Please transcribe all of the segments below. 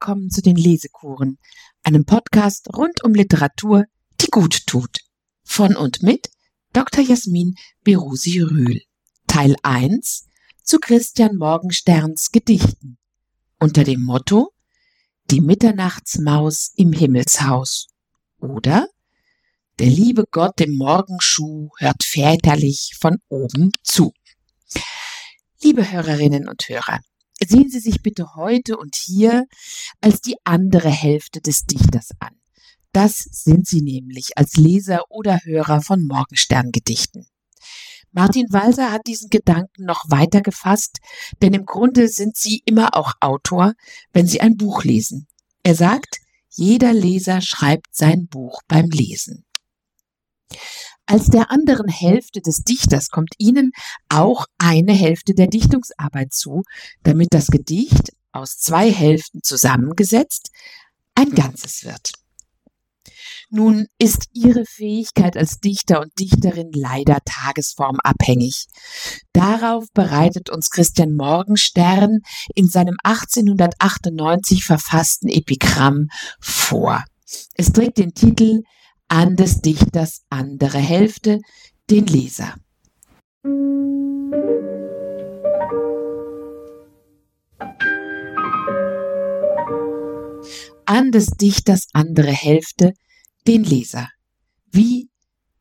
willkommen zu den Lesekuren, einem Podcast rund um Literatur, die gut tut. Von und mit Dr. Jasmin Berusi Rühl. Teil 1 zu Christian Morgensterns Gedichten unter dem Motto Die Mitternachtsmaus im Himmelshaus oder Der liebe Gott im Morgenschuh hört väterlich von oben zu. Liebe Hörerinnen und Hörer, sehen Sie sich bitte heute und hier als die andere Hälfte des Dichters an. Das sind Sie nämlich als Leser oder Hörer von Morgensterngedichten. Martin Walser hat diesen Gedanken noch weiter gefasst, denn im Grunde sind Sie immer auch Autor, wenn Sie ein Buch lesen. Er sagt, jeder Leser schreibt sein Buch beim Lesen. Als der anderen Hälfte des Dichters kommt ihnen auch eine Hälfte der Dichtungsarbeit zu, damit das Gedicht aus zwei Hälften zusammengesetzt ein Ganzes wird. Nun ist ihre Fähigkeit als Dichter und Dichterin leider tagesformabhängig. Darauf bereitet uns Christian Morgenstern in seinem 1898 verfassten Epigramm vor. Es trägt den Titel an des Dichters andere Hälfte, den Leser. An des Dichters andere Hälfte, den Leser. Wie,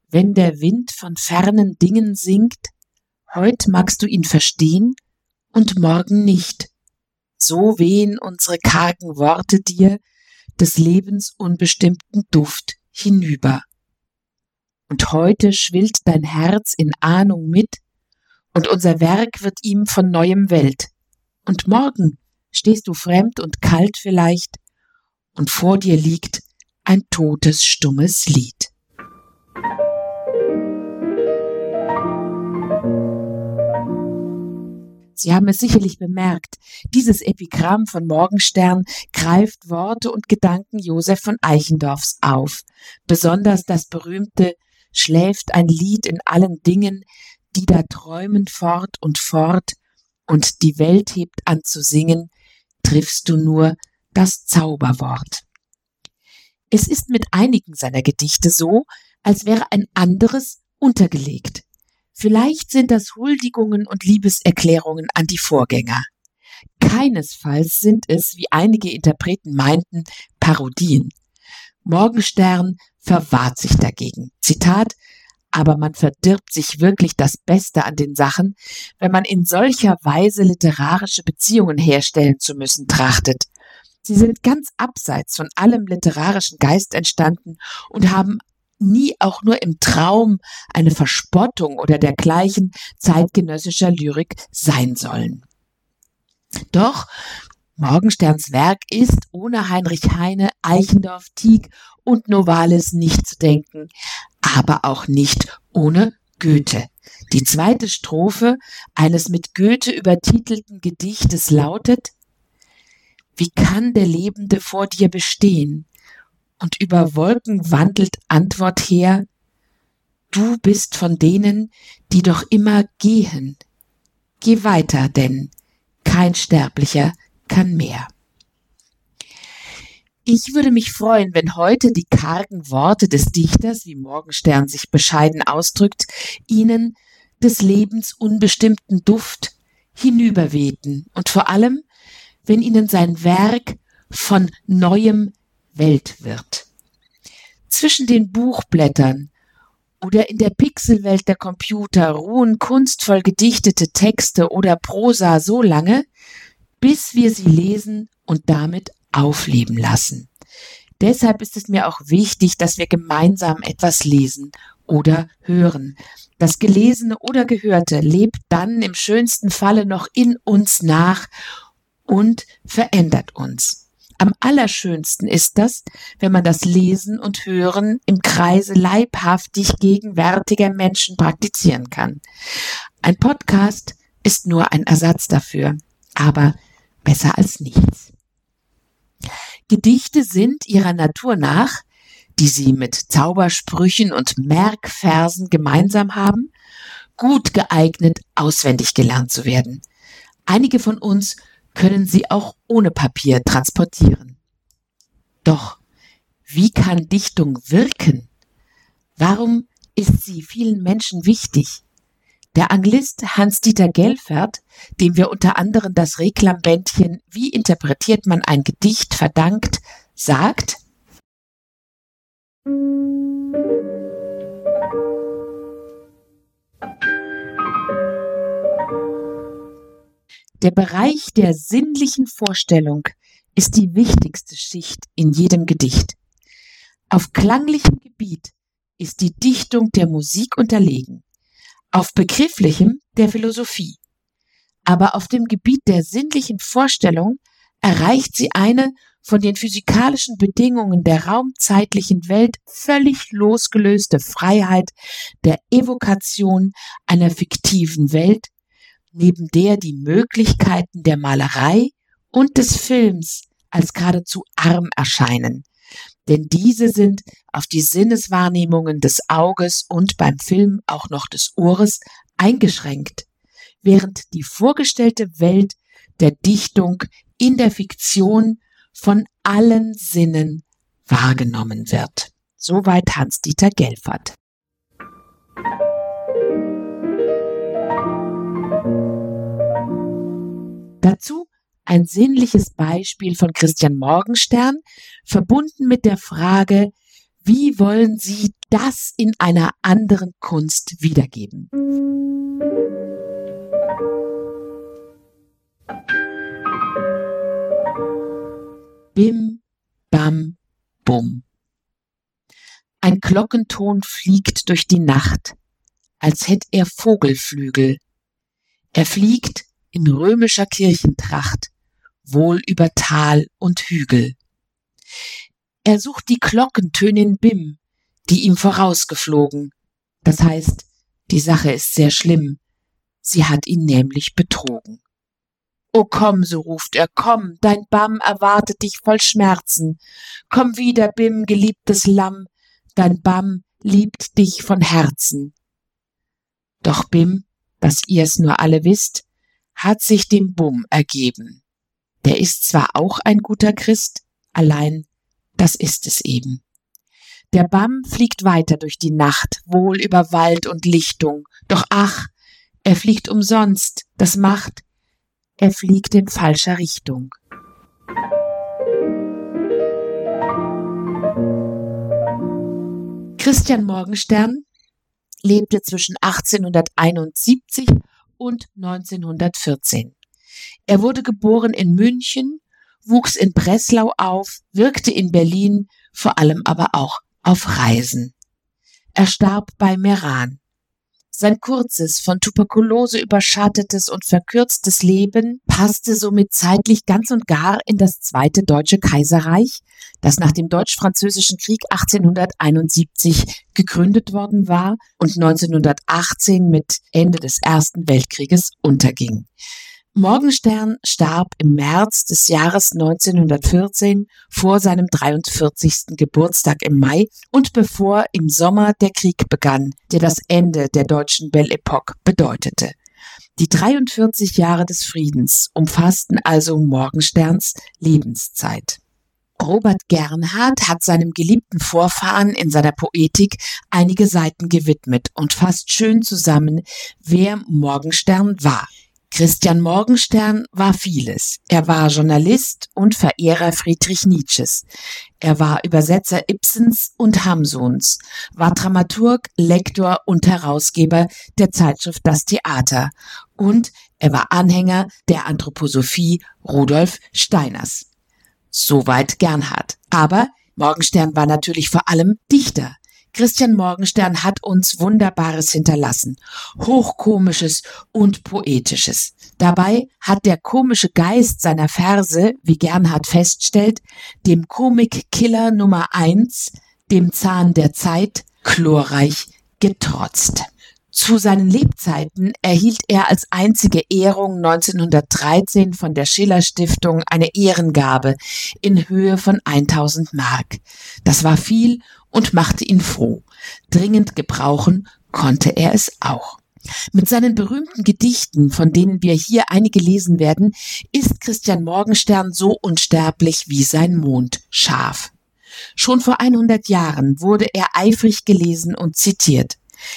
wenn der Wind von fernen Dingen singt, heut magst du ihn verstehen und morgen nicht. So wehen unsere kargen Worte dir des Lebens unbestimmten Duft hinüber. Und heute schwillt dein Herz in Ahnung mit, und unser Werk wird ihm von neuem Welt. Und morgen stehst du fremd und kalt vielleicht, und vor dir liegt ein totes, stummes Lied. Sie haben es sicherlich bemerkt, dieses Epigramm von Morgenstern greift Worte und Gedanken Josef von Eichendorffs auf, besonders das berühmte Schläft ein Lied in allen Dingen, die da träumen fort und fort, und die Welt hebt an zu singen, triffst du nur das Zauberwort. Es ist mit einigen seiner Gedichte so, als wäre ein anderes untergelegt. Vielleicht sind das Huldigungen und Liebeserklärungen an die Vorgänger. Keinesfalls sind es, wie einige Interpreten meinten, Parodien. Morgenstern verwahrt sich dagegen. Zitat aber man verdirbt sich wirklich das Beste an den Sachen, wenn man in solcher Weise literarische Beziehungen herstellen zu müssen trachtet. Sie sind ganz abseits von allem literarischen Geist entstanden und haben nie auch nur im Traum eine Verspottung oder dergleichen zeitgenössischer Lyrik sein sollen. Doch Morgensterns Werk ist ohne Heinrich Heine, Eichendorff, Tieck und Novalis nicht zu denken, aber auch nicht ohne Goethe. Die zweite Strophe eines mit Goethe übertitelten Gedichtes lautet Wie kann der Lebende vor dir bestehen? Und über Wolken wandelt Antwort her, du bist von denen, die doch immer gehen. Geh weiter, denn kein Sterblicher kann mehr. Ich würde mich freuen, wenn heute die kargen Worte des Dichters, wie Morgenstern sich bescheiden ausdrückt, Ihnen des Lebens unbestimmten Duft hinüberwehten und vor allem, wenn Ihnen sein Werk von neuem Welt wird. Zwischen den Buchblättern oder in der Pixelwelt der Computer ruhen kunstvoll gedichtete Texte oder Prosa so lange, bis wir sie lesen und damit aufleben lassen. Deshalb ist es mir auch wichtig, dass wir gemeinsam etwas lesen oder hören. Das Gelesene oder Gehörte lebt dann im schönsten Falle noch in uns nach und verändert uns. Am allerschönsten ist das, wenn man das Lesen und Hören im Kreise leibhaftig gegenwärtiger Menschen praktizieren kann. Ein Podcast ist nur ein Ersatz dafür, aber besser als nichts. Gedichte sind ihrer Natur nach, die sie mit Zaubersprüchen und Merkversen gemeinsam haben, gut geeignet, auswendig gelernt zu werden. Einige von uns können sie auch ohne Papier transportieren. Doch wie kann Dichtung wirken? Warum ist sie vielen Menschen wichtig? Der Anglist Hans-Dieter Gelfert, dem wir unter anderem das Reklambändchen Wie interpretiert man ein Gedicht verdankt, sagt, Der Bereich der sinnlichen Vorstellung ist die wichtigste Schicht in jedem Gedicht. Auf klanglichem Gebiet ist die Dichtung der Musik unterlegen, auf begrifflichem der Philosophie. Aber auf dem Gebiet der sinnlichen Vorstellung erreicht sie eine von den physikalischen Bedingungen der raumzeitlichen Welt völlig losgelöste Freiheit der Evokation einer fiktiven Welt, neben der die Möglichkeiten der Malerei und des Films als geradezu arm erscheinen. Denn diese sind auf die Sinneswahrnehmungen des Auges und beim Film auch noch des Ohres eingeschränkt, während die vorgestellte Welt der Dichtung in der Fiktion von allen Sinnen wahrgenommen wird. Soweit Hans-Dieter Gelfert. Dazu ein sinnliches Beispiel von Christian Morgenstern, verbunden mit der Frage, wie wollen Sie das in einer anderen Kunst wiedergeben? Bim, bam, bum. Ein Glockenton fliegt durch die Nacht, als hätt er Vogelflügel. Er fliegt in römischer Kirchentracht, wohl über Tal und Hügel. Er sucht die Glockentönin Bim, die ihm vorausgeflogen. Das heißt, die Sache ist sehr schlimm. Sie hat ihn nämlich betrogen. O komm, so ruft er, komm, dein Bam erwartet dich voll Schmerzen. Komm wieder, Bim, geliebtes Lamm, dein Bam liebt dich von Herzen. Doch Bim, dass ihr's nur alle wisst, hat sich dem Bum ergeben. Der ist zwar auch ein guter Christ, allein das ist es eben. Der Bam fliegt weiter durch die Nacht, wohl über Wald und Lichtung, doch ach, er fliegt umsonst, das macht, er fliegt in falscher Richtung. Christian Morgenstern lebte zwischen 1871 und 1914. Er wurde geboren in München, wuchs in Breslau auf, wirkte in Berlin, vor allem aber auch auf Reisen. Er starb bei Meran. Sein kurzes, von Tuberkulose überschattetes und verkürztes Leben passte somit zeitlich ganz und gar in das Zweite Deutsche Kaiserreich, das nach dem Deutsch-Französischen Krieg 1871 gegründet worden war und 1918 mit Ende des Ersten Weltkrieges unterging. Morgenstern starb im März des Jahres 1914 vor seinem 43. Geburtstag im Mai und bevor im Sommer der Krieg begann, der das Ende der deutschen Belle Epoque bedeutete. Die 43 Jahre des Friedens umfassten also Morgensterns Lebenszeit. Robert Gernhardt hat seinem geliebten Vorfahren in seiner Poetik einige Seiten gewidmet und fasst schön zusammen, wer Morgenstern war. Christian Morgenstern war vieles. Er war Journalist und Verehrer Friedrich Nietzsches. Er war Übersetzer Ibsens und Hamsuns, war Dramaturg, Lektor und Herausgeber der Zeitschrift Das Theater und er war Anhänger der Anthroposophie Rudolf Steiners. Soweit Gernhardt. Aber Morgenstern war natürlich vor allem Dichter. Christian Morgenstern hat uns Wunderbares hinterlassen, Hochkomisches und Poetisches. Dabei hat der komische Geist seiner Verse, wie Gernhard feststellt, dem Komik-Killer Nummer eins, dem Zahn der Zeit, chlorreich getrotzt. Zu seinen Lebzeiten erhielt er als einzige Ehrung 1913 von der Schiller Stiftung eine Ehrengabe in Höhe von 1000 Mark. Das war viel und machte ihn froh. Dringend gebrauchen konnte er es auch. Mit seinen berühmten Gedichten, von denen wir hier einige lesen werden, ist Christian Morgenstern so unsterblich wie sein Mond scharf. Schon vor 100 Jahren wurde er eifrig gelesen und zitiert.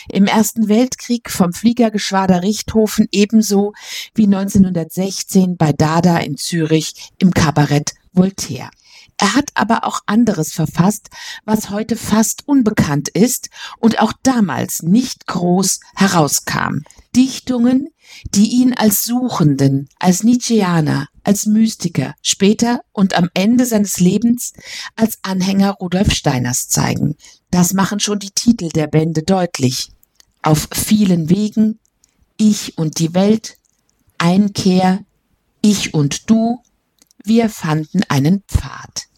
Im Ersten Weltkrieg vom Fliegergeschwader Richthofen ebenso wie 1916 bei Dada in Zürich im Kabarett Voltaire. Er hat aber auch anderes verfasst, was heute fast unbekannt ist und auch damals nicht groß herauskam. Dichtungen, die ihn als Suchenden, als Nietzscheaner, als Mystiker, später und am Ende seines Lebens als Anhänger Rudolf Steiners zeigen. Das machen schon die Titel der Bände deutlich. Auf vielen Wegen, Ich und die Welt, Einkehr, Ich und du, wir fanden einen Pfad.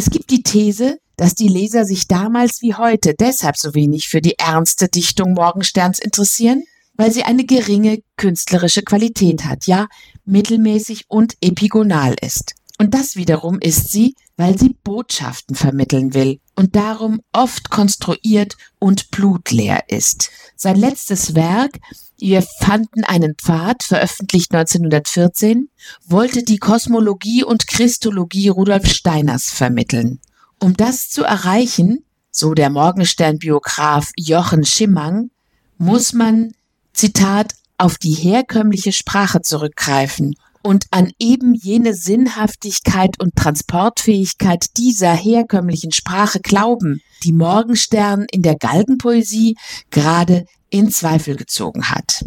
Es gibt die These, dass die Leser sich damals wie heute deshalb so wenig für die ernste Dichtung Morgensterns interessieren, weil sie eine geringe künstlerische Qualität hat, ja mittelmäßig und epigonal ist. Und das wiederum ist sie, weil sie Botschaften vermitteln will und darum oft konstruiert und blutleer ist. Sein letztes Werk, Wir fanden einen Pfad, veröffentlicht 1914, wollte die Kosmologie und Christologie Rudolf Steiners vermitteln. Um das zu erreichen, so der Morgenstern-Biograf Jochen Schimmang, muss man, Zitat, auf die herkömmliche Sprache zurückgreifen und an eben jene Sinnhaftigkeit und Transportfähigkeit dieser herkömmlichen Sprache glauben, die Morgenstern in der Galgenpoesie gerade in Zweifel gezogen hat.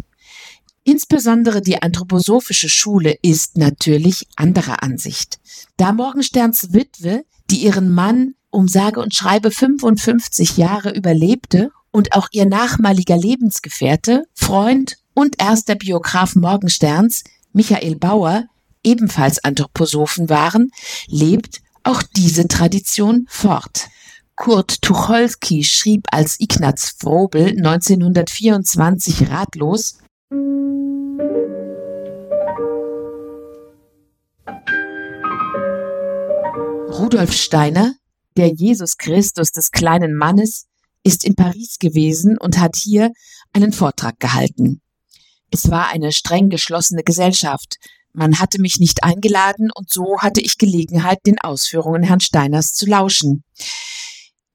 Insbesondere die anthroposophische Schule ist natürlich anderer Ansicht. Da Morgensterns Witwe, die ihren Mann um sage und schreibe 55 Jahre überlebte und auch ihr nachmaliger Lebensgefährte, Freund und erster Biograf Morgensterns Michael Bauer ebenfalls Anthroposophen waren, lebt auch diese Tradition fort. Kurt Tucholsky schrieb als Ignaz Frobel 1924 ratlos Rudolf Steiner, der Jesus Christus des kleinen Mannes, ist in Paris gewesen und hat hier einen Vortrag gehalten. Es war eine streng geschlossene Gesellschaft. Man hatte mich nicht eingeladen und so hatte ich Gelegenheit, den Ausführungen Herrn Steiners zu lauschen.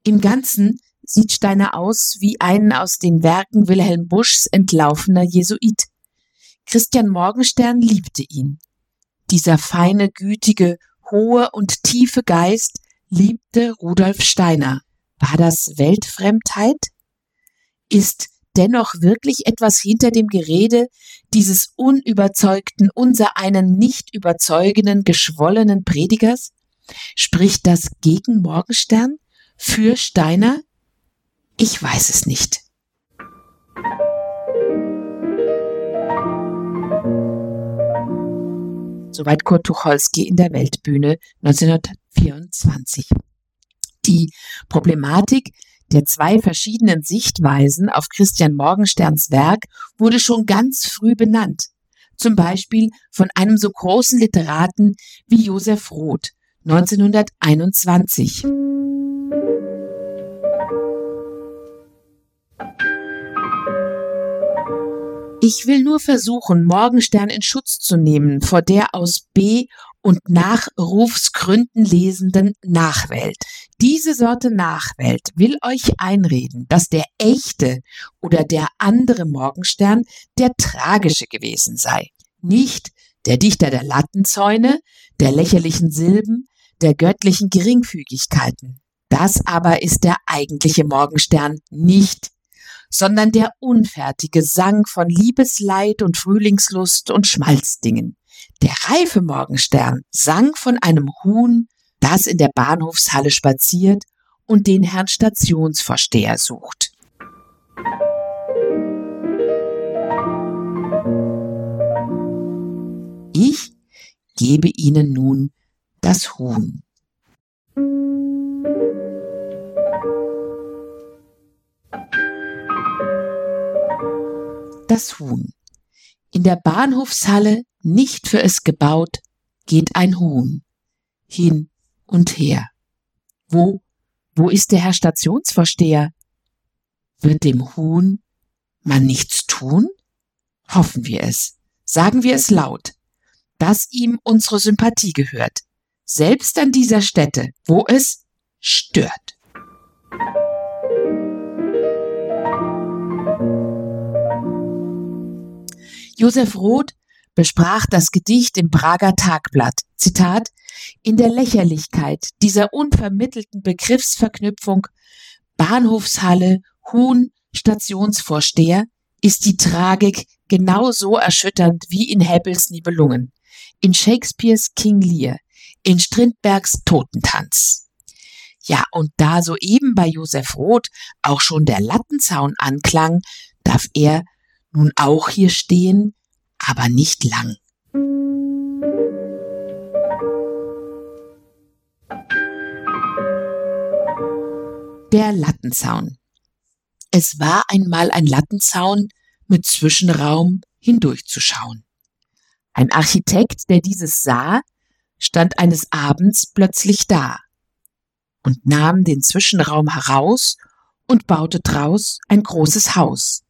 Im Ganzen sieht Steiner aus wie ein aus den Werken Wilhelm Buschs entlaufener Jesuit. Christian Morgenstern liebte ihn. Dieser feine, gütige, hohe und tiefe Geist liebte Rudolf Steiner. War das Weltfremdheit? Ist dennoch wirklich etwas hinter dem Gerede dieses unüberzeugten, unser einen nicht überzeugenden, geschwollenen Predigers? Spricht das gegen Morgenstern? Für Steiner? Ich weiß es nicht. Soweit Kurt Tucholsky in der Weltbühne 1924. Die Problematik der zwei verschiedenen Sichtweisen auf Christian Morgensterns Werk wurde schon ganz früh benannt. Zum Beispiel von einem so großen Literaten wie Josef Roth 1921. Ich will nur versuchen, Morgenstern in Schutz zu nehmen vor der aus B und Nachrufsgründen lesenden Nachwelt. Diese Sorte Nachwelt will euch einreden, dass der echte oder der andere Morgenstern der tragische gewesen sei. Nicht der Dichter der Lattenzäune, der lächerlichen Silben, der göttlichen Geringfügigkeiten. Das aber ist der eigentliche Morgenstern nicht, sondern der unfertige Sang von Liebesleid und Frühlingslust und Schmalzdingen. Der reife Morgenstern sang von einem Huhn, das in der Bahnhofshalle spaziert und den Herrn Stationsvorsteher sucht. Ich gebe Ihnen nun das Huhn. Das Huhn. In der Bahnhofshalle, nicht für es gebaut, geht ein Huhn hin und her. Wo, wo ist der Herr Stationsvorsteher? Wird dem Huhn man nichts tun? Hoffen wir es. Sagen wir es laut, dass ihm unsere Sympathie gehört, selbst an dieser Stätte, wo es stört. Josef Roth besprach das Gedicht im Prager Tagblatt. Zitat, in der Lächerlichkeit dieser unvermittelten Begriffsverknüpfung Bahnhofshalle, Huhn, Stationsvorsteher ist die Tragik genauso erschütternd wie in Hebbels Nibelungen, in Shakespeares King Lear, in Strindbergs Totentanz. Ja, und da soeben bei Josef Roth auch schon der Lattenzaun anklang, darf er nun auch hier stehen, aber nicht lang. Der Lattenzaun. Es war einmal ein Lattenzaun mit Zwischenraum hindurchzuschauen. Ein Architekt, der dieses sah, stand eines Abends plötzlich da und nahm den Zwischenraum heraus und baute draus ein großes Haus.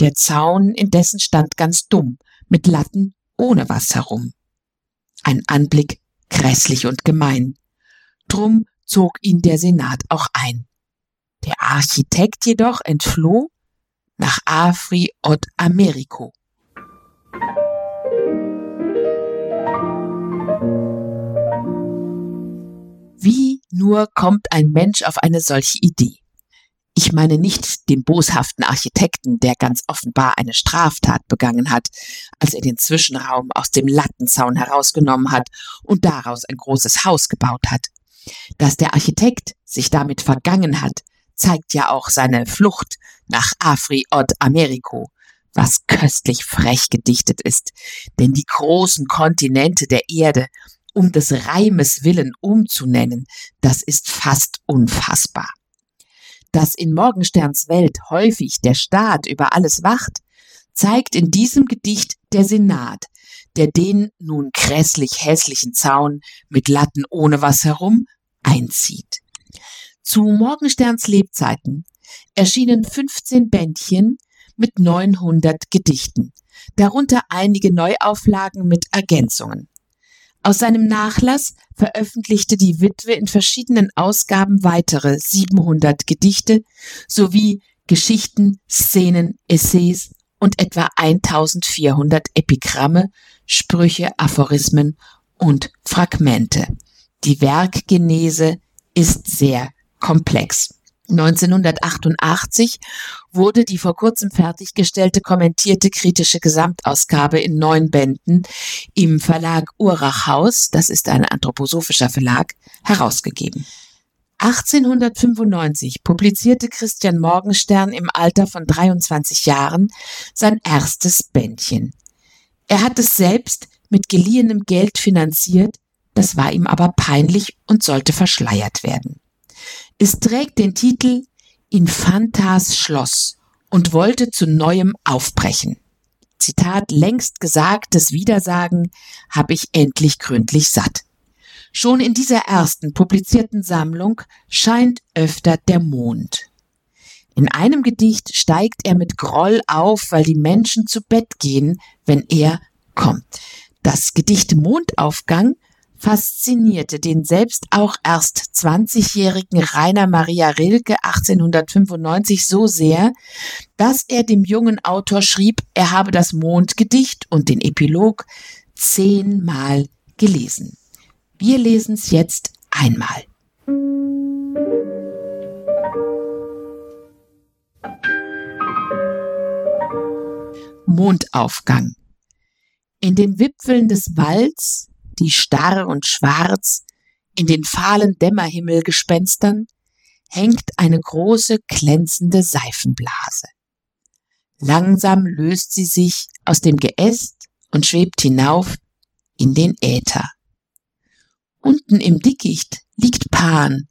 Der Zaun indessen stand ganz dumm, mit Latten ohne was herum. Ein Anblick grässlich und gemein. Drum zog ihn der Senat auch ein. Der Architekt jedoch entfloh nach Afri od Americo. Wie nur kommt ein Mensch auf eine solche Idee? Ich meine nicht den boshaften Architekten, der ganz offenbar eine Straftat begangen hat, als er den Zwischenraum aus dem Lattenzaun herausgenommen hat und daraus ein großes Haus gebaut hat. Dass der Architekt sich damit vergangen hat, zeigt ja auch seine Flucht nach Afri od Americo, was köstlich frech gedichtet ist, denn die großen Kontinente der Erde um des Reimes willen umzunennen, das ist fast unfassbar. Dass in Morgensterns Welt häufig der Staat über alles wacht, zeigt in diesem Gedicht der Senat, der den nun grässlich hässlichen Zaun mit Latten ohne was herum einzieht. Zu Morgensterns Lebzeiten erschienen 15 Bändchen mit 900 Gedichten, darunter einige Neuauflagen mit Ergänzungen. Aus seinem Nachlass veröffentlichte die Witwe in verschiedenen Ausgaben weitere 700 Gedichte sowie Geschichten, Szenen, Essays und etwa 1400 Epigramme, Sprüche, Aphorismen und Fragmente. Die Werkgenese ist sehr komplex. 1988 wurde die vor kurzem fertiggestellte kommentierte kritische Gesamtausgabe in neun Bänden im Verlag Urachhaus, das ist ein anthroposophischer Verlag, herausgegeben. 1895 publizierte Christian Morgenstern im Alter von 23 Jahren sein erstes Bändchen. Er hat es selbst mit geliehenem Geld finanziert, das war ihm aber peinlich und sollte verschleiert werden. Es trägt den Titel Infantas Schloss und wollte zu neuem aufbrechen. Zitat längst gesagtes Widersagen habe ich endlich gründlich satt. Schon in dieser ersten publizierten Sammlung scheint öfter der Mond. In einem Gedicht steigt er mit Groll auf, weil die Menschen zu Bett gehen, wenn er kommt. Das Gedicht Mondaufgang faszinierte den selbst auch erst 20-jährigen Rainer Maria Rilke 1895 so sehr, dass er dem jungen Autor schrieb, er habe das Mondgedicht und den Epilog zehnmal gelesen. Wir lesen es jetzt einmal. Mondaufgang. In den Wipfeln des Walds die starr und schwarz in den fahlen Dämmerhimmel gespenstern, hängt eine große glänzende Seifenblase. Langsam löst sie sich aus dem Geäst und schwebt hinauf in den Äther. Unten im Dickicht liegt Pan,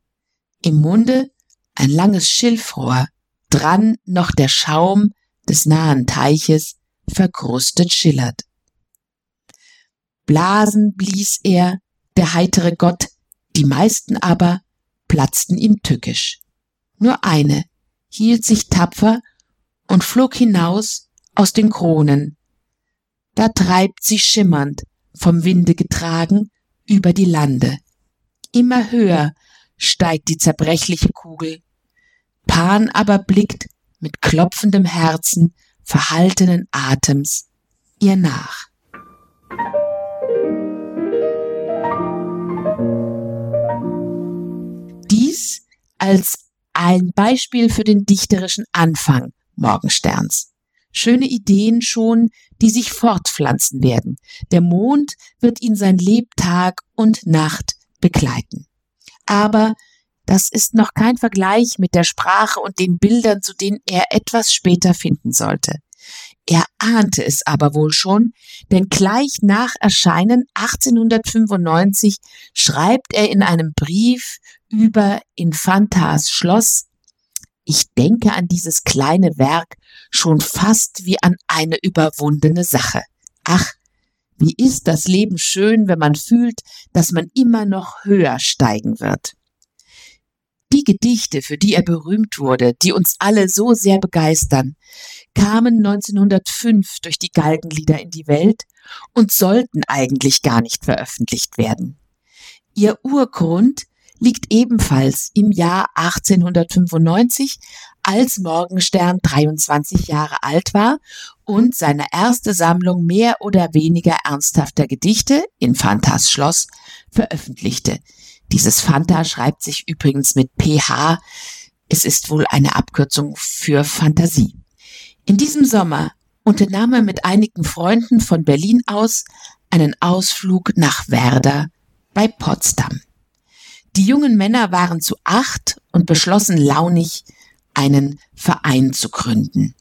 im Munde ein langes Schilfrohr, dran noch der Schaum des nahen Teiches verkrustet schillert. Blasen blies er, der heitere Gott, die meisten aber platzten ihm tückisch. Nur eine hielt sich tapfer und flog hinaus aus den Kronen. Da treibt sie schimmernd, vom Winde getragen, über die Lande. Immer höher steigt die zerbrechliche Kugel. Pan aber blickt mit klopfendem Herzen, verhaltenen Atems ihr nach. Als ein Beispiel für den dichterischen Anfang Morgensterns. Schöne Ideen schon, die sich fortpflanzen werden. Der Mond wird ihn sein Lebtag und Nacht begleiten. Aber das ist noch kein Vergleich mit der Sprache und den Bildern, zu denen er etwas später finden sollte. Er ahnte es aber wohl schon, denn gleich nach Erscheinen 1895 schreibt er in einem Brief über Infantas Schloss, ich denke an dieses kleine Werk schon fast wie an eine überwundene Sache. Ach, wie ist das Leben schön, wenn man fühlt, dass man immer noch höher steigen wird. Die Gedichte, für die er berühmt wurde, die uns alle so sehr begeistern, kamen 1905 durch die Galgenlieder in die Welt und sollten eigentlich gar nicht veröffentlicht werden. Ihr Urgrund liegt ebenfalls im Jahr 1895, als Morgenstern 23 Jahre alt war und seine erste Sammlung mehr oder weniger ernsthafter Gedichte in Fantas Schloss veröffentlichte. Dieses Fanta schreibt sich übrigens mit PH. Es ist wohl eine Abkürzung für Fantasie. In diesem Sommer unternahm er mit einigen Freunden von Berlin aus einen Ausflug nach Werder bei Potsdam. Die jungen Männer waren zu acht und beschlossen launig, einen Verein zu gründen.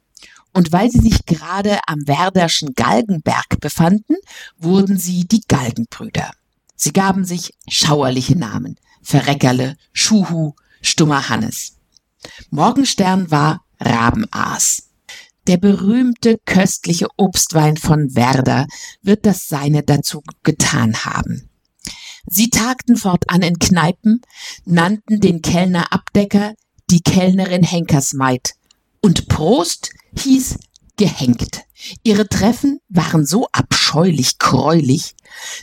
Und weil sie sich gerade am Werderschen Galgenberg befanden, wurden sie die Galgenbrüder. Sie gaben sich schauerliche Namen. Verreckerle, Schuhu, Stummer Hannes. Morgenstern war Rabenaas. Der berühmte köstliche Obstwein von Werder wird das seine dazu getan haben. Sie tagten fortan in Kneipen, nannten den Kellner Abdecker, die Kellnerin Henkersmaid. Und Prost hieß gehängt. Ihre Treffen waren so abscheulich gräulich,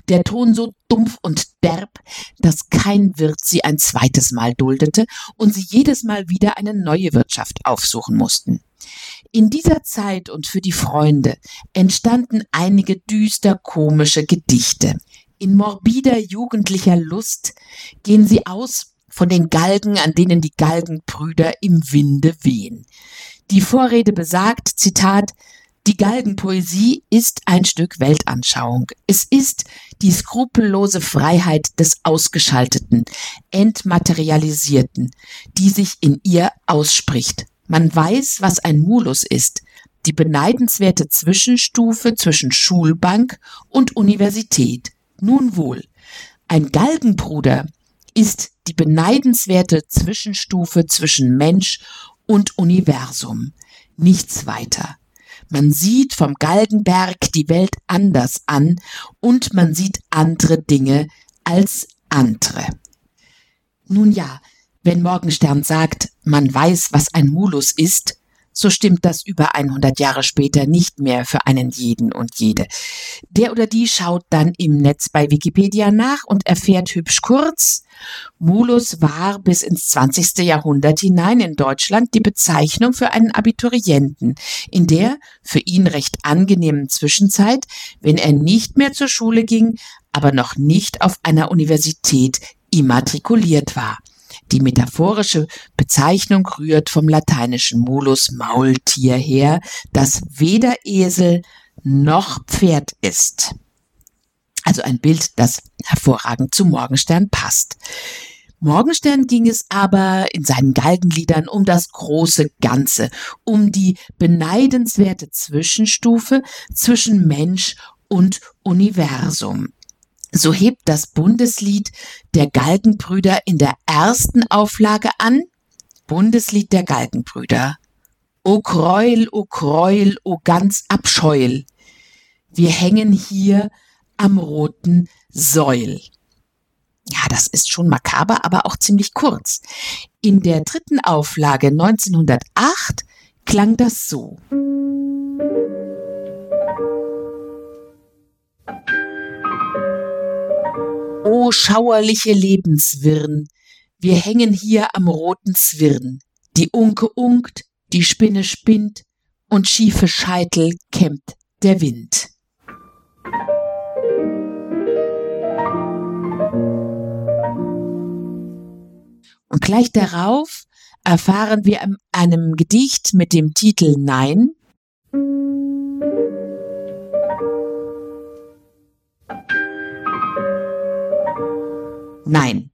der Ton so dumpf und derb, dass kein Wirt sie ein zweites Mal duldete und sie jedes Mal wieder eine neue Wirtschaft aufsuchen mussten. In dieser Zeit und für die Freunde entstanden einige düster komische Gedichte. In morbider jugendlicher Lust gehen sie aus von den Galgen, an denen die Galgenbrüder im Winde wehen. Die Vorrede besagt, Zitat, die Galgenpoesie ist ein Stück Weltanschauung. Es ist die skrupellose Freiheit des Ausgeschalteten, Entmaterialisierten, die sich in ihr ausspricht. Man weiß, was ein Mulus ist, die beneidenswerte Zwischenstufe zwischen Schulbank und Universität. Nun wohl, ein Galgenbruder ist die beneidenswerte Zwischenstufe zwischen Mensch und Universum. Nichts weiter. Man sieht vom Galgenberg die Welt anders an und man sieht andere Dinge als andere. Nun ja, wenn Morgenstern sagt, man weiß, was ein Mulus ist, so stimmt das über 100 Jahre später nicht mehr für einen jeden und jede. Der oder die schaut dann im Netz bei Wikipedia nach und erfährt hübsch kurz, Mulus war bis ins 20. Jahrhundert hinein in Deutschland die Bezeichnung für einen Abiturienten, in der für ihn recht angenehmen Zwischenzeit, wenn er nicht mehr zur Schule ging, aber noch nicht auf einer Universität immatrikuliert war. Die metaphorische Bezeichnung rührt vom lateinischen Mulus Maultier her, das weder Esel noch Pferd ist. Also ein Bild, das hervorragend zu Morgenstern passt. Morgenstern ging es aber in seinen Galgenliedern um das große Ganze, um die beneidenswerte Zwischenstufe zwischen Mensch und Universum. So hebt das Bundeslied der Galgenbrüder in der ersten Auflage an. Bundeslied der Galgenbrüder. O Gräuel, o Gräuel, o ganz Abscheuel. Wir hängen hier am roten Säul. Ja, das ist schon makaber, aber auch ziemlich kurz. In der dritten Auflage 1908 klang das so. O schauerliche Lebenswirren, wir hängen hier am roten Zwirn. Die Unke unkt, die Spinne spinnt und schiefe Scheitel kämmt der Wind. Und gleich darauf erfahren wir in einem Gedicht mit dem Titel Nein. Nein.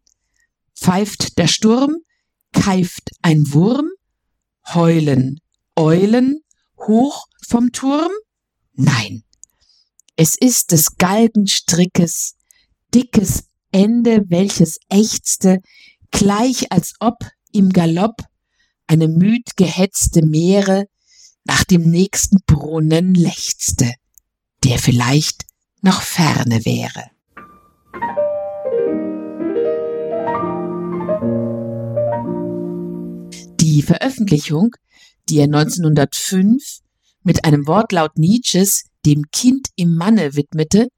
Pfeift der Sturm, keift ein Wurm, heulen Eulen hoch vom Turm? Nein. Es ist des Galgenstrickes dickes Ende, welches ächzte, gleich als ob im Galopp eine müd gehetzte Meere nach dem nächsten Brunnen lechzte, der vielleicht noch ferne wäre. Die Veröffentlichung, die er 1905 mit einem Wortlaut Nietzsches dem Kind im Manne widmete,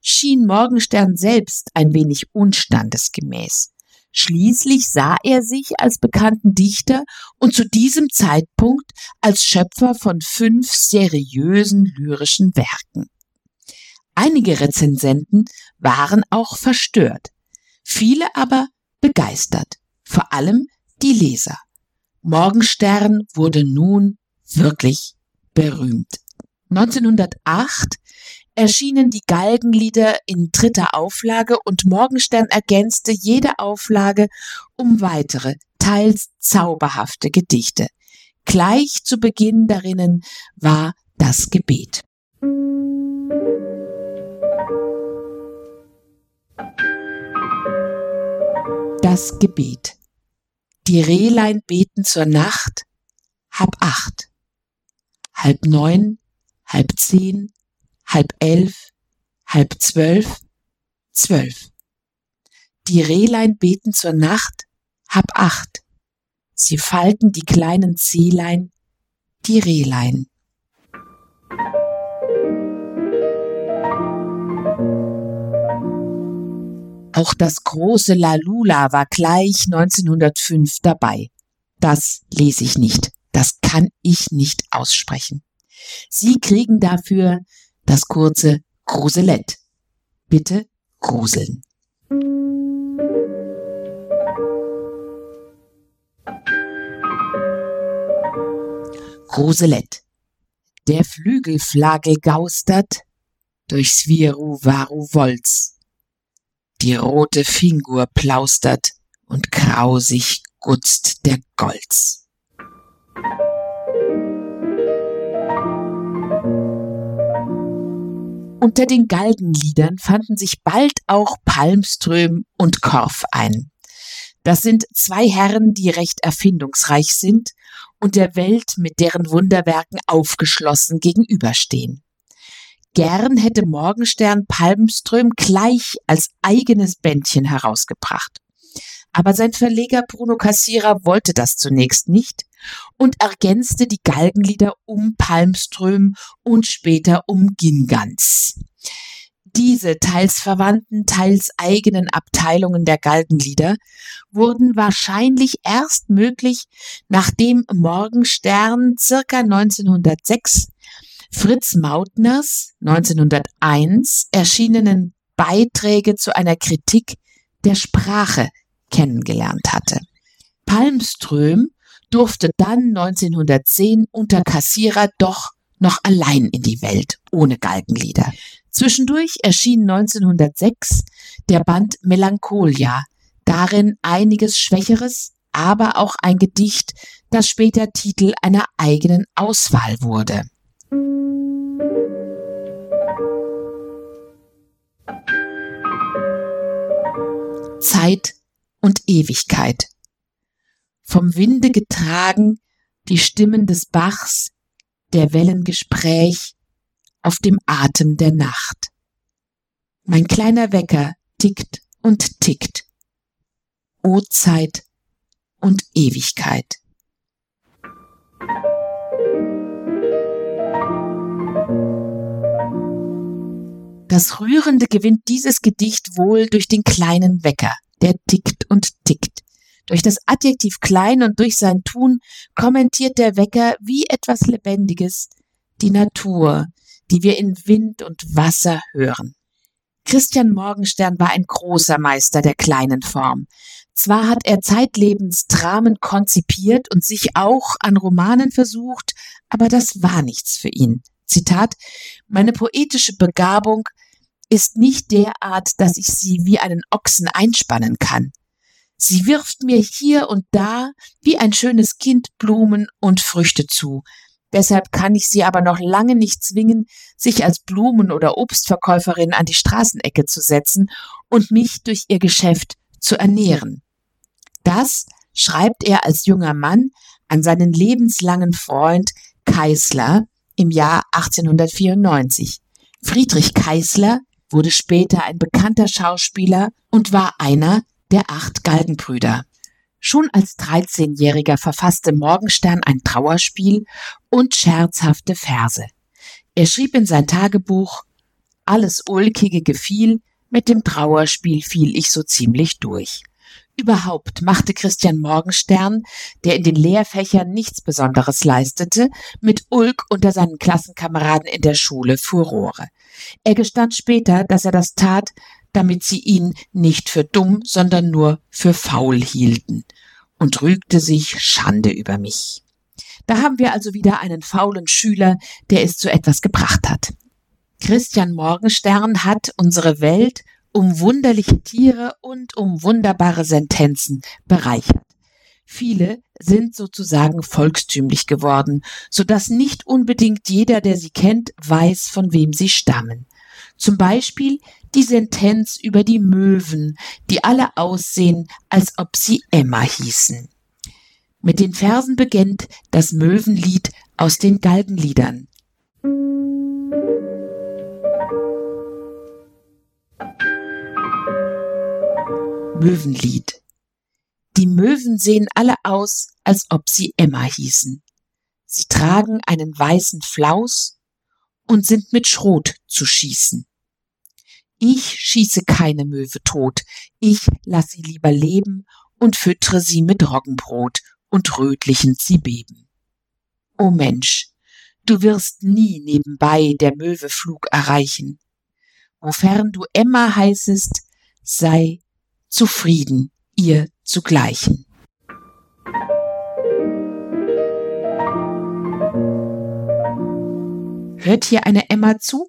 schien Morgenstern selbst ein wenig unstandesgemäß. Schließlich sah er sich als bekannten Dichter und zu diesem Zeitpunkt als Schöpfer von fünf seriösen lyrischen Werken. Einige Rezensenten waren auch verstört, viele aber begeistert, vor allem die Leser. Morgenstern wurde nun wirklich berühmt. 1908 erschienen die Galgenlieder in dritter Auflage und Morgenstern ergänzte jede Auflage um weitere, teils zauberhafte Gedichte. Gleich zu Beginn darinnen war das Gebet. Das Gebet. Die Rehlein beten zur Nacht, halb acht, halb neun, halb zehn, halb elf, halb zwölf, zwölf. Die Rehlein beten zur Nacht, halb acht. Sie falten die kleinen Zehlein, die Rehlein. Auch das große Lalula war gleich 1905 dabei. Das lese ich nicht. Das kann ich nicht aussprechen. Sie kriegen dafür das kurze Gruselett. Bitte gruseln. Gruselett. Der Flügelflagel gaustert durchs Viru Varu Wolz die rote Fingur plaustert und grausig gutzt der Golz. Unter den Galgenliedern fanden sich bald auch Palmström und Korff ein. Das sind zwei Herren, die recht erfindungsreich sind und der Welt mit deren Wunderwerken aufgeschlossen gegenüberstehen. Gern hätte Morgenstern Palmström gleich als eigenes Bändchen herausgebracht. Aber sein Verleger Bruno Cassira wollte das zunächst nicht und ergänzte die Galgenlieder um Palmström und später um Gingans. Diese teils verwandten, teils eigenen Abteilungen der Galgenlieder wurden wahrscheinlich erst möglich, nachdem Morgenstern circa 1906 Fritz Mautners 1901 erschienenen Beiträge zu einer Kritik der Sprache kennengelernt hatte. Palmström durfte dann 1910 unter Kassierer doch noch allein in die Welt, ohne Galgenlieder. Zwischendurch erschien 1906 der Band Melancholia, darin einiges Schwächeres, aber auch ein Gedicht, das später Titel einer eigenen Auswahl wurde. Zeit und Ewigkeit. Vom Winde getragen die Stimmen des Bachs, der Wellen Gespräch auf dem Atem der Nacht. Mein kleiner Wecker tickt und tickt. O Zeit und Ewigkeit. Das Rührende gewinnt dieses Gedicht wohl durch den kleinen Wecker, der tickt und tickt. Durch das Adjektiv klein und durch sein Tun kommentiert der Wecker wie etwas Lebendiges die Natur, die wir in Wind und Wasser hören. Christian Morgenstern war ein großer Meister der kleinen Form. Zwar hat er zeitlebens Dramen konzipiert und sich auch an Romanen versucht, aber das war nichts für ihn. Zitat, meine poetische Begabung ist nicht derart, dass ich sie wie einen Ochsen einspannen kann. Sie wirft mir hier und da wie ein schönes Kind Blumen und Früchte zu. Deshalb kann ich sie aber noch lange nicht zwingen, sich als Blumen- oder Obstverkäuferin an die Straßenecke zu setzen und mich durch ihr Geschäft zu ernähren. Das schreibt er als junger Mann an seinen lebenslangen Freund Keißler im Jahr 1894. Friedrich Keißler wurde später ein bekannter Schauspieler und war einer der acht Galgenbrüder. Schon als 13-Jähriger verfasste Morgenstern ein Trauerspiel und scherzhafte Verse. Er schrieb in sein Tagebuch, alles Ulkige gefiel, mit dem Trauerspiel fiel ich so ziemlich durch. Überhaupt machte Christian Morgenstern, der in den Lehrfächern nichts Besonderes leistete, mit Ulk unter seinen Klassenkameraden in der Schule Furore. Er gestand später, dass er das tat, damit sie ihn nicht für dumm, sondern nur für faul hielten, und rügte sich Schande über mich. Da haben wir also wieder einen faulen Schüler, der es zu etwas gebracht hat. Christian Morgenstern hat unsere Welt um wunderliche Tiere und um wunderbare Sentenzen bereichert. Viele sind sozusagen volkstümlich geworden, so dass nicht unbedingt jeder, der sie kennt, weiß, von wem sie stammen. Zum Beispiel die Sentenz über die Möwen, die alle aussehen, als ob sie Emma hießen. Mit den Versen beginnt das Möwenlied aus den Galgenliedern. Möwenlied. Die Möwen sehen alle aus, als ob sie Emma hießen. Sie tragen einen weißen Flaus und sind mit Schrot zu schießen. Ich schieße keine Möwe tot, ich lass sie lieber leben und füttere sie mit Roggenbrot und rötlichen Zibeben. O Mensch, du wirst nie nebenbei der Möwe Flug erreichen. Wofern du Emma heißest, sei zufrieden, ihr zu gleichen. Hört hier eine Emma zu?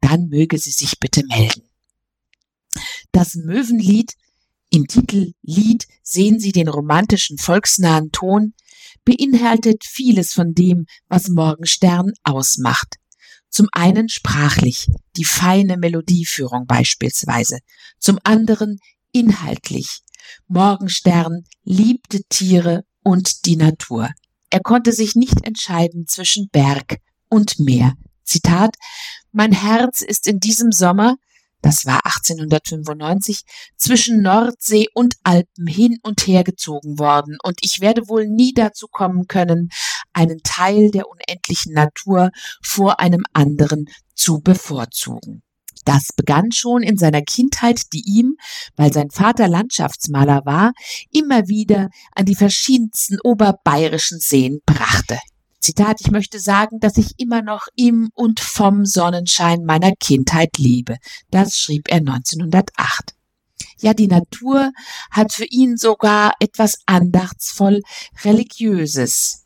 Dann möge sie sich bitte melden. Das Möwenlied im Titel Lied sehen Sie den romantischen volksnahen Ton, beinhaltet vieles von dem, was Morgenstern ausmacht. Zum einen sprachlich, die feine Melodieführung beispielsweise, zum anderen inhaltlich. Morgenstern liebte Tiere und die Natur. Er konnte sich nicht entscheiden zwischen Berg und Meer. Zitat, mein Herz ist in diesem Sommer, das war 1895, zwischen Nordsee und Alpen hin und her gezogen worden, und ich werde wohl nie dazu kommen können, einen Teil der unendlichen Natur vor einem anderen zu bevorzugen. Das begann schon in seiner Kindheit, die ihm, weil sein Vater Landschaftsmaler war, immer wieder an die verschiedensten oberbayerischen Seen brachte. Zitat, ich möchte sagen, dass ich immer noch im und vom Sonnenschein meiner Kindheit lebe. Das schrieb er 1908. Ja, die Natur hat für ihn sogar etwas andachtsvoll Religiöses.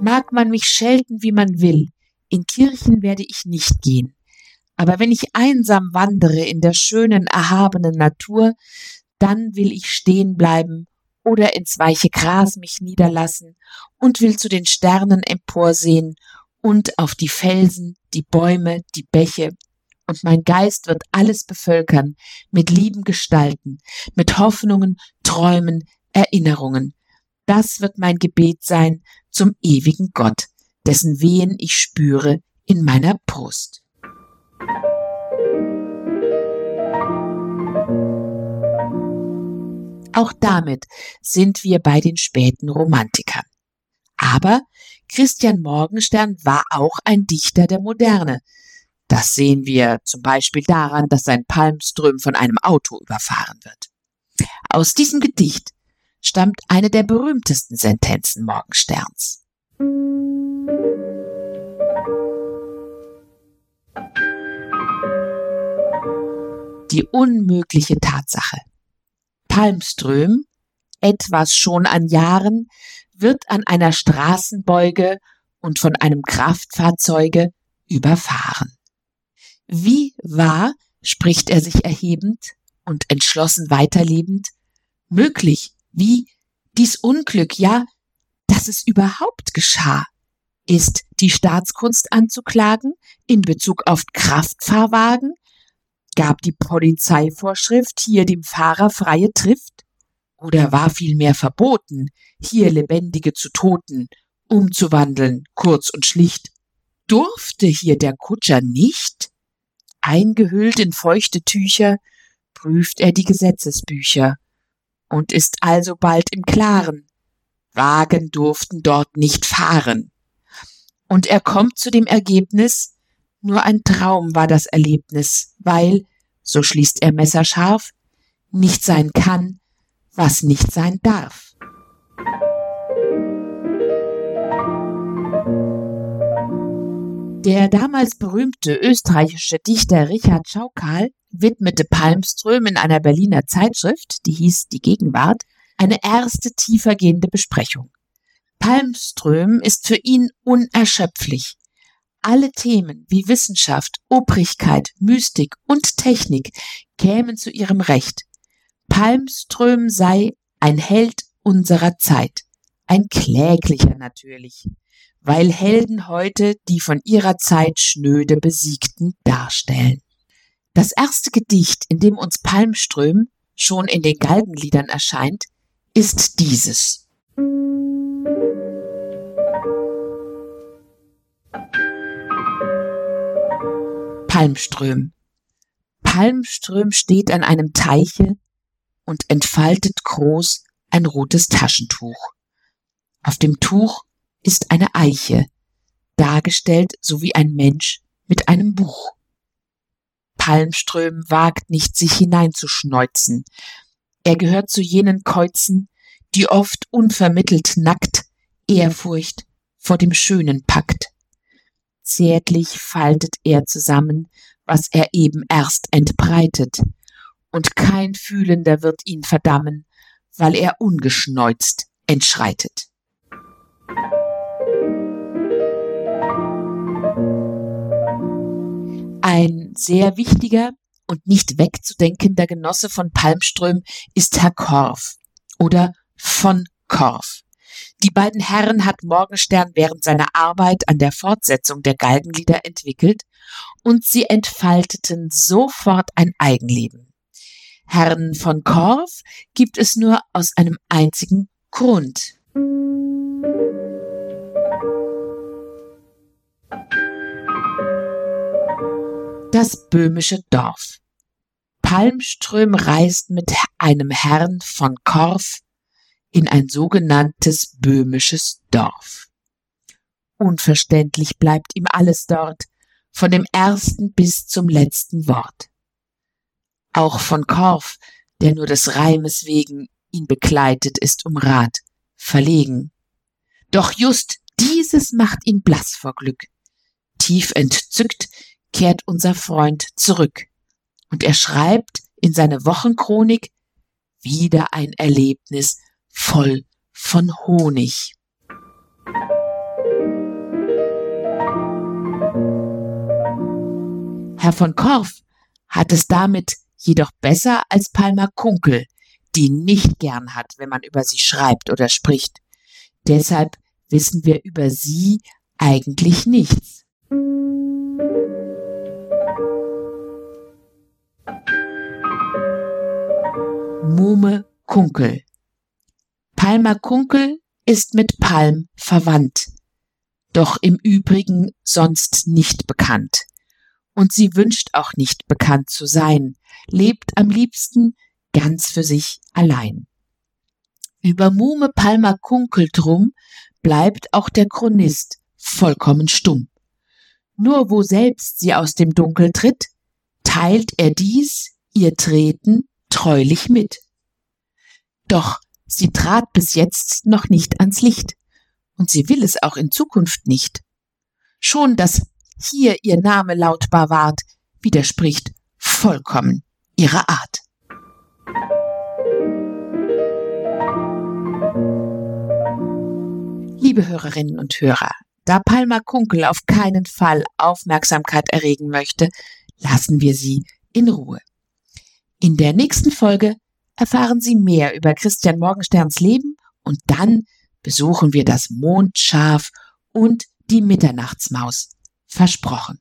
Mag man mich schelten, wie man will, in Kirchen werde ich nicht gehen. Aber wenn ich einsam wandere in der schönen, erhabenen Natur, dann will ich stehen bleiben oder ins weiche Gras mich niederlassen und will zu den Sternen emporsehen und auf die Felsen, die Bäume, die Bäche, und mein Geist wird alles bevölkern mit lieben Gestalten, mit Hoffnungen, Träumen, Erinnerungen. Das wird mein Gebet sein zum ewigen Gott, dessen Wehen ich spüre in meiner Brust. Auch damit sind wir bei den späten Romantikern. Aber Christian Morgenstern war auch ein Dichter der Moderne. Das sehen wir zum Beispiel daran, dass sein Palmström von einem Auto überfahren wird. Aus diesem Gedicht stammt eine der berühmtesten Sentenzen Morgensterns. Die unmögliche Tatsache. Palmström, etwas schon an Jahren, wird an einer Straßenbeuge und von einem Kraftfahrzeuge überfahren. Wie wahr, spricht er sich erhebend und entschlossen weiterlebend, möglich, wie dies Unglück, ja, dass es überhaupt geschah. Ist die Staatskunst anzuklagen in Bezug auf Kraftfahrwagen? Gab die Polizeivorschrift hier dem Fahrer freie Trift? Oder war vielmehr verboten, hier Lebendige zu Toten umzuwandeln, kurz und schlicht? Durfte hier der Kutscher nicht? Eingehüllt in feuchte Tücher prüft er die Gesetzesbücher und ist alsobald im Klaren. Wagen durften dort nicht fahren. Und er kommt zu dem Ergebnis, nur ein Traum war das Erlebnis, weil, so schließt er messerscharf, nicht sein kann, was nicht sein darf. Der damals berühmte österreichische Dichter Richard Schaukal widmete Palmström in einer Berliner Zeitschrift, die hieß Die Gegenwart, eine erste tiefergehende Besprechung. Palmström ist für ihn unerschöpflich. Alle Themen wie Wissenschaft, Obrigkeit, Mystik und Technik kämen zu ihrem Recht. Palmström sei ein Held unserer Zeit. Ein kläglicher natürlich, weil Helden heute die von ihrer Zeit schnöde Besiegten darstellen. Das erste Gedicht, in dem uns Palmström schon in den Galgenliedern erscheint, ist dieses. Palmström. Palmström steht an einem Teiche und entfaltet groß ein rotes Taschentuch. Auf dem Tuch ist eine Eiche, dargestellt so wie ein Mensch mit einem Buch. Palmström wagt nicht, sich hineinzuschneuzen. Er gehört zu jenen Käuzen, die oft unvermittelt nackt Ehrfurcht vor dem Schönen packt. Zärtlich faltet er zusammen, was er eben erst entbreitet, und kein Fühlender wird ihn verdammen, weil er ungeschneuzt entschreitet. Ein sehr wichtiger und nicht wegzudenkender Genosse von Palmström ist Herr Korff oder von Korff. Die beiden Herren hat Morgenstern während seiner Arbeit an der Fortsetzung der Galgenlieder entwickelt und sie entfalteten sofort ein Eigenleben. Herrn von Korff gibt es nur aus einem einzigen Grund. Das böhmische Dorf. Palmström reist mit einem Herrn von Korff in ein sogenanntes böhmisches Dorf. Unverständlich bleibt ihm alles dort, von dem ersten bis zum letzten Wort. Auch von Korff, der nur des Reimes wegen ihn begleitet, ist um Rat, verlegen. Doch just dieses macht ihn blass vor Glück. Tief entzückt kehrt unser Freund zurück. Und er schreibt in seine Wochenchronik wieder ein Erlebnis voll von Honig. Herr von Korff hat es damit jedoch besser als Palmer Kunkel, die nicht gern hat, wenn man über sie schreibt oder spricht. Deshalb wissen wir über sie eigentlich nichts. Muhme Kunkel. Palmer Kunkel ist mit Palm verwandt, doch im Übrigen sonst nicht bekannt. Und sie wünscht auch nicht bekannt zu sein, lebt am liebsten ganz für sich allein. Über Muhme Palmer Kunkel drum bleibt auch der Chronist vollkommen stumm. Nur wo selbst sie aus dem Dunkel tritt, teilt er dies, ihr Treten, treulich mit. Doch sie trat bis jetzt noch nicht ans Licht, und sie will es auch in Zukunft nicht. Schon dass hier ihr Name lautbar ward, widerspricht vollkommen ihrer Art. Liebe Hörerinnen und Hörer, da Palma Kunkel auf keinen Fall Aufmerksamkeit erregen möchte, lassen wir sie in Ruhe. In der nächsten Folge erfahren Sie mehr über Christian Morgensterns Leben und dann besuchen wir das Mondschaf und die Mitternachtsmaus. Versprochen.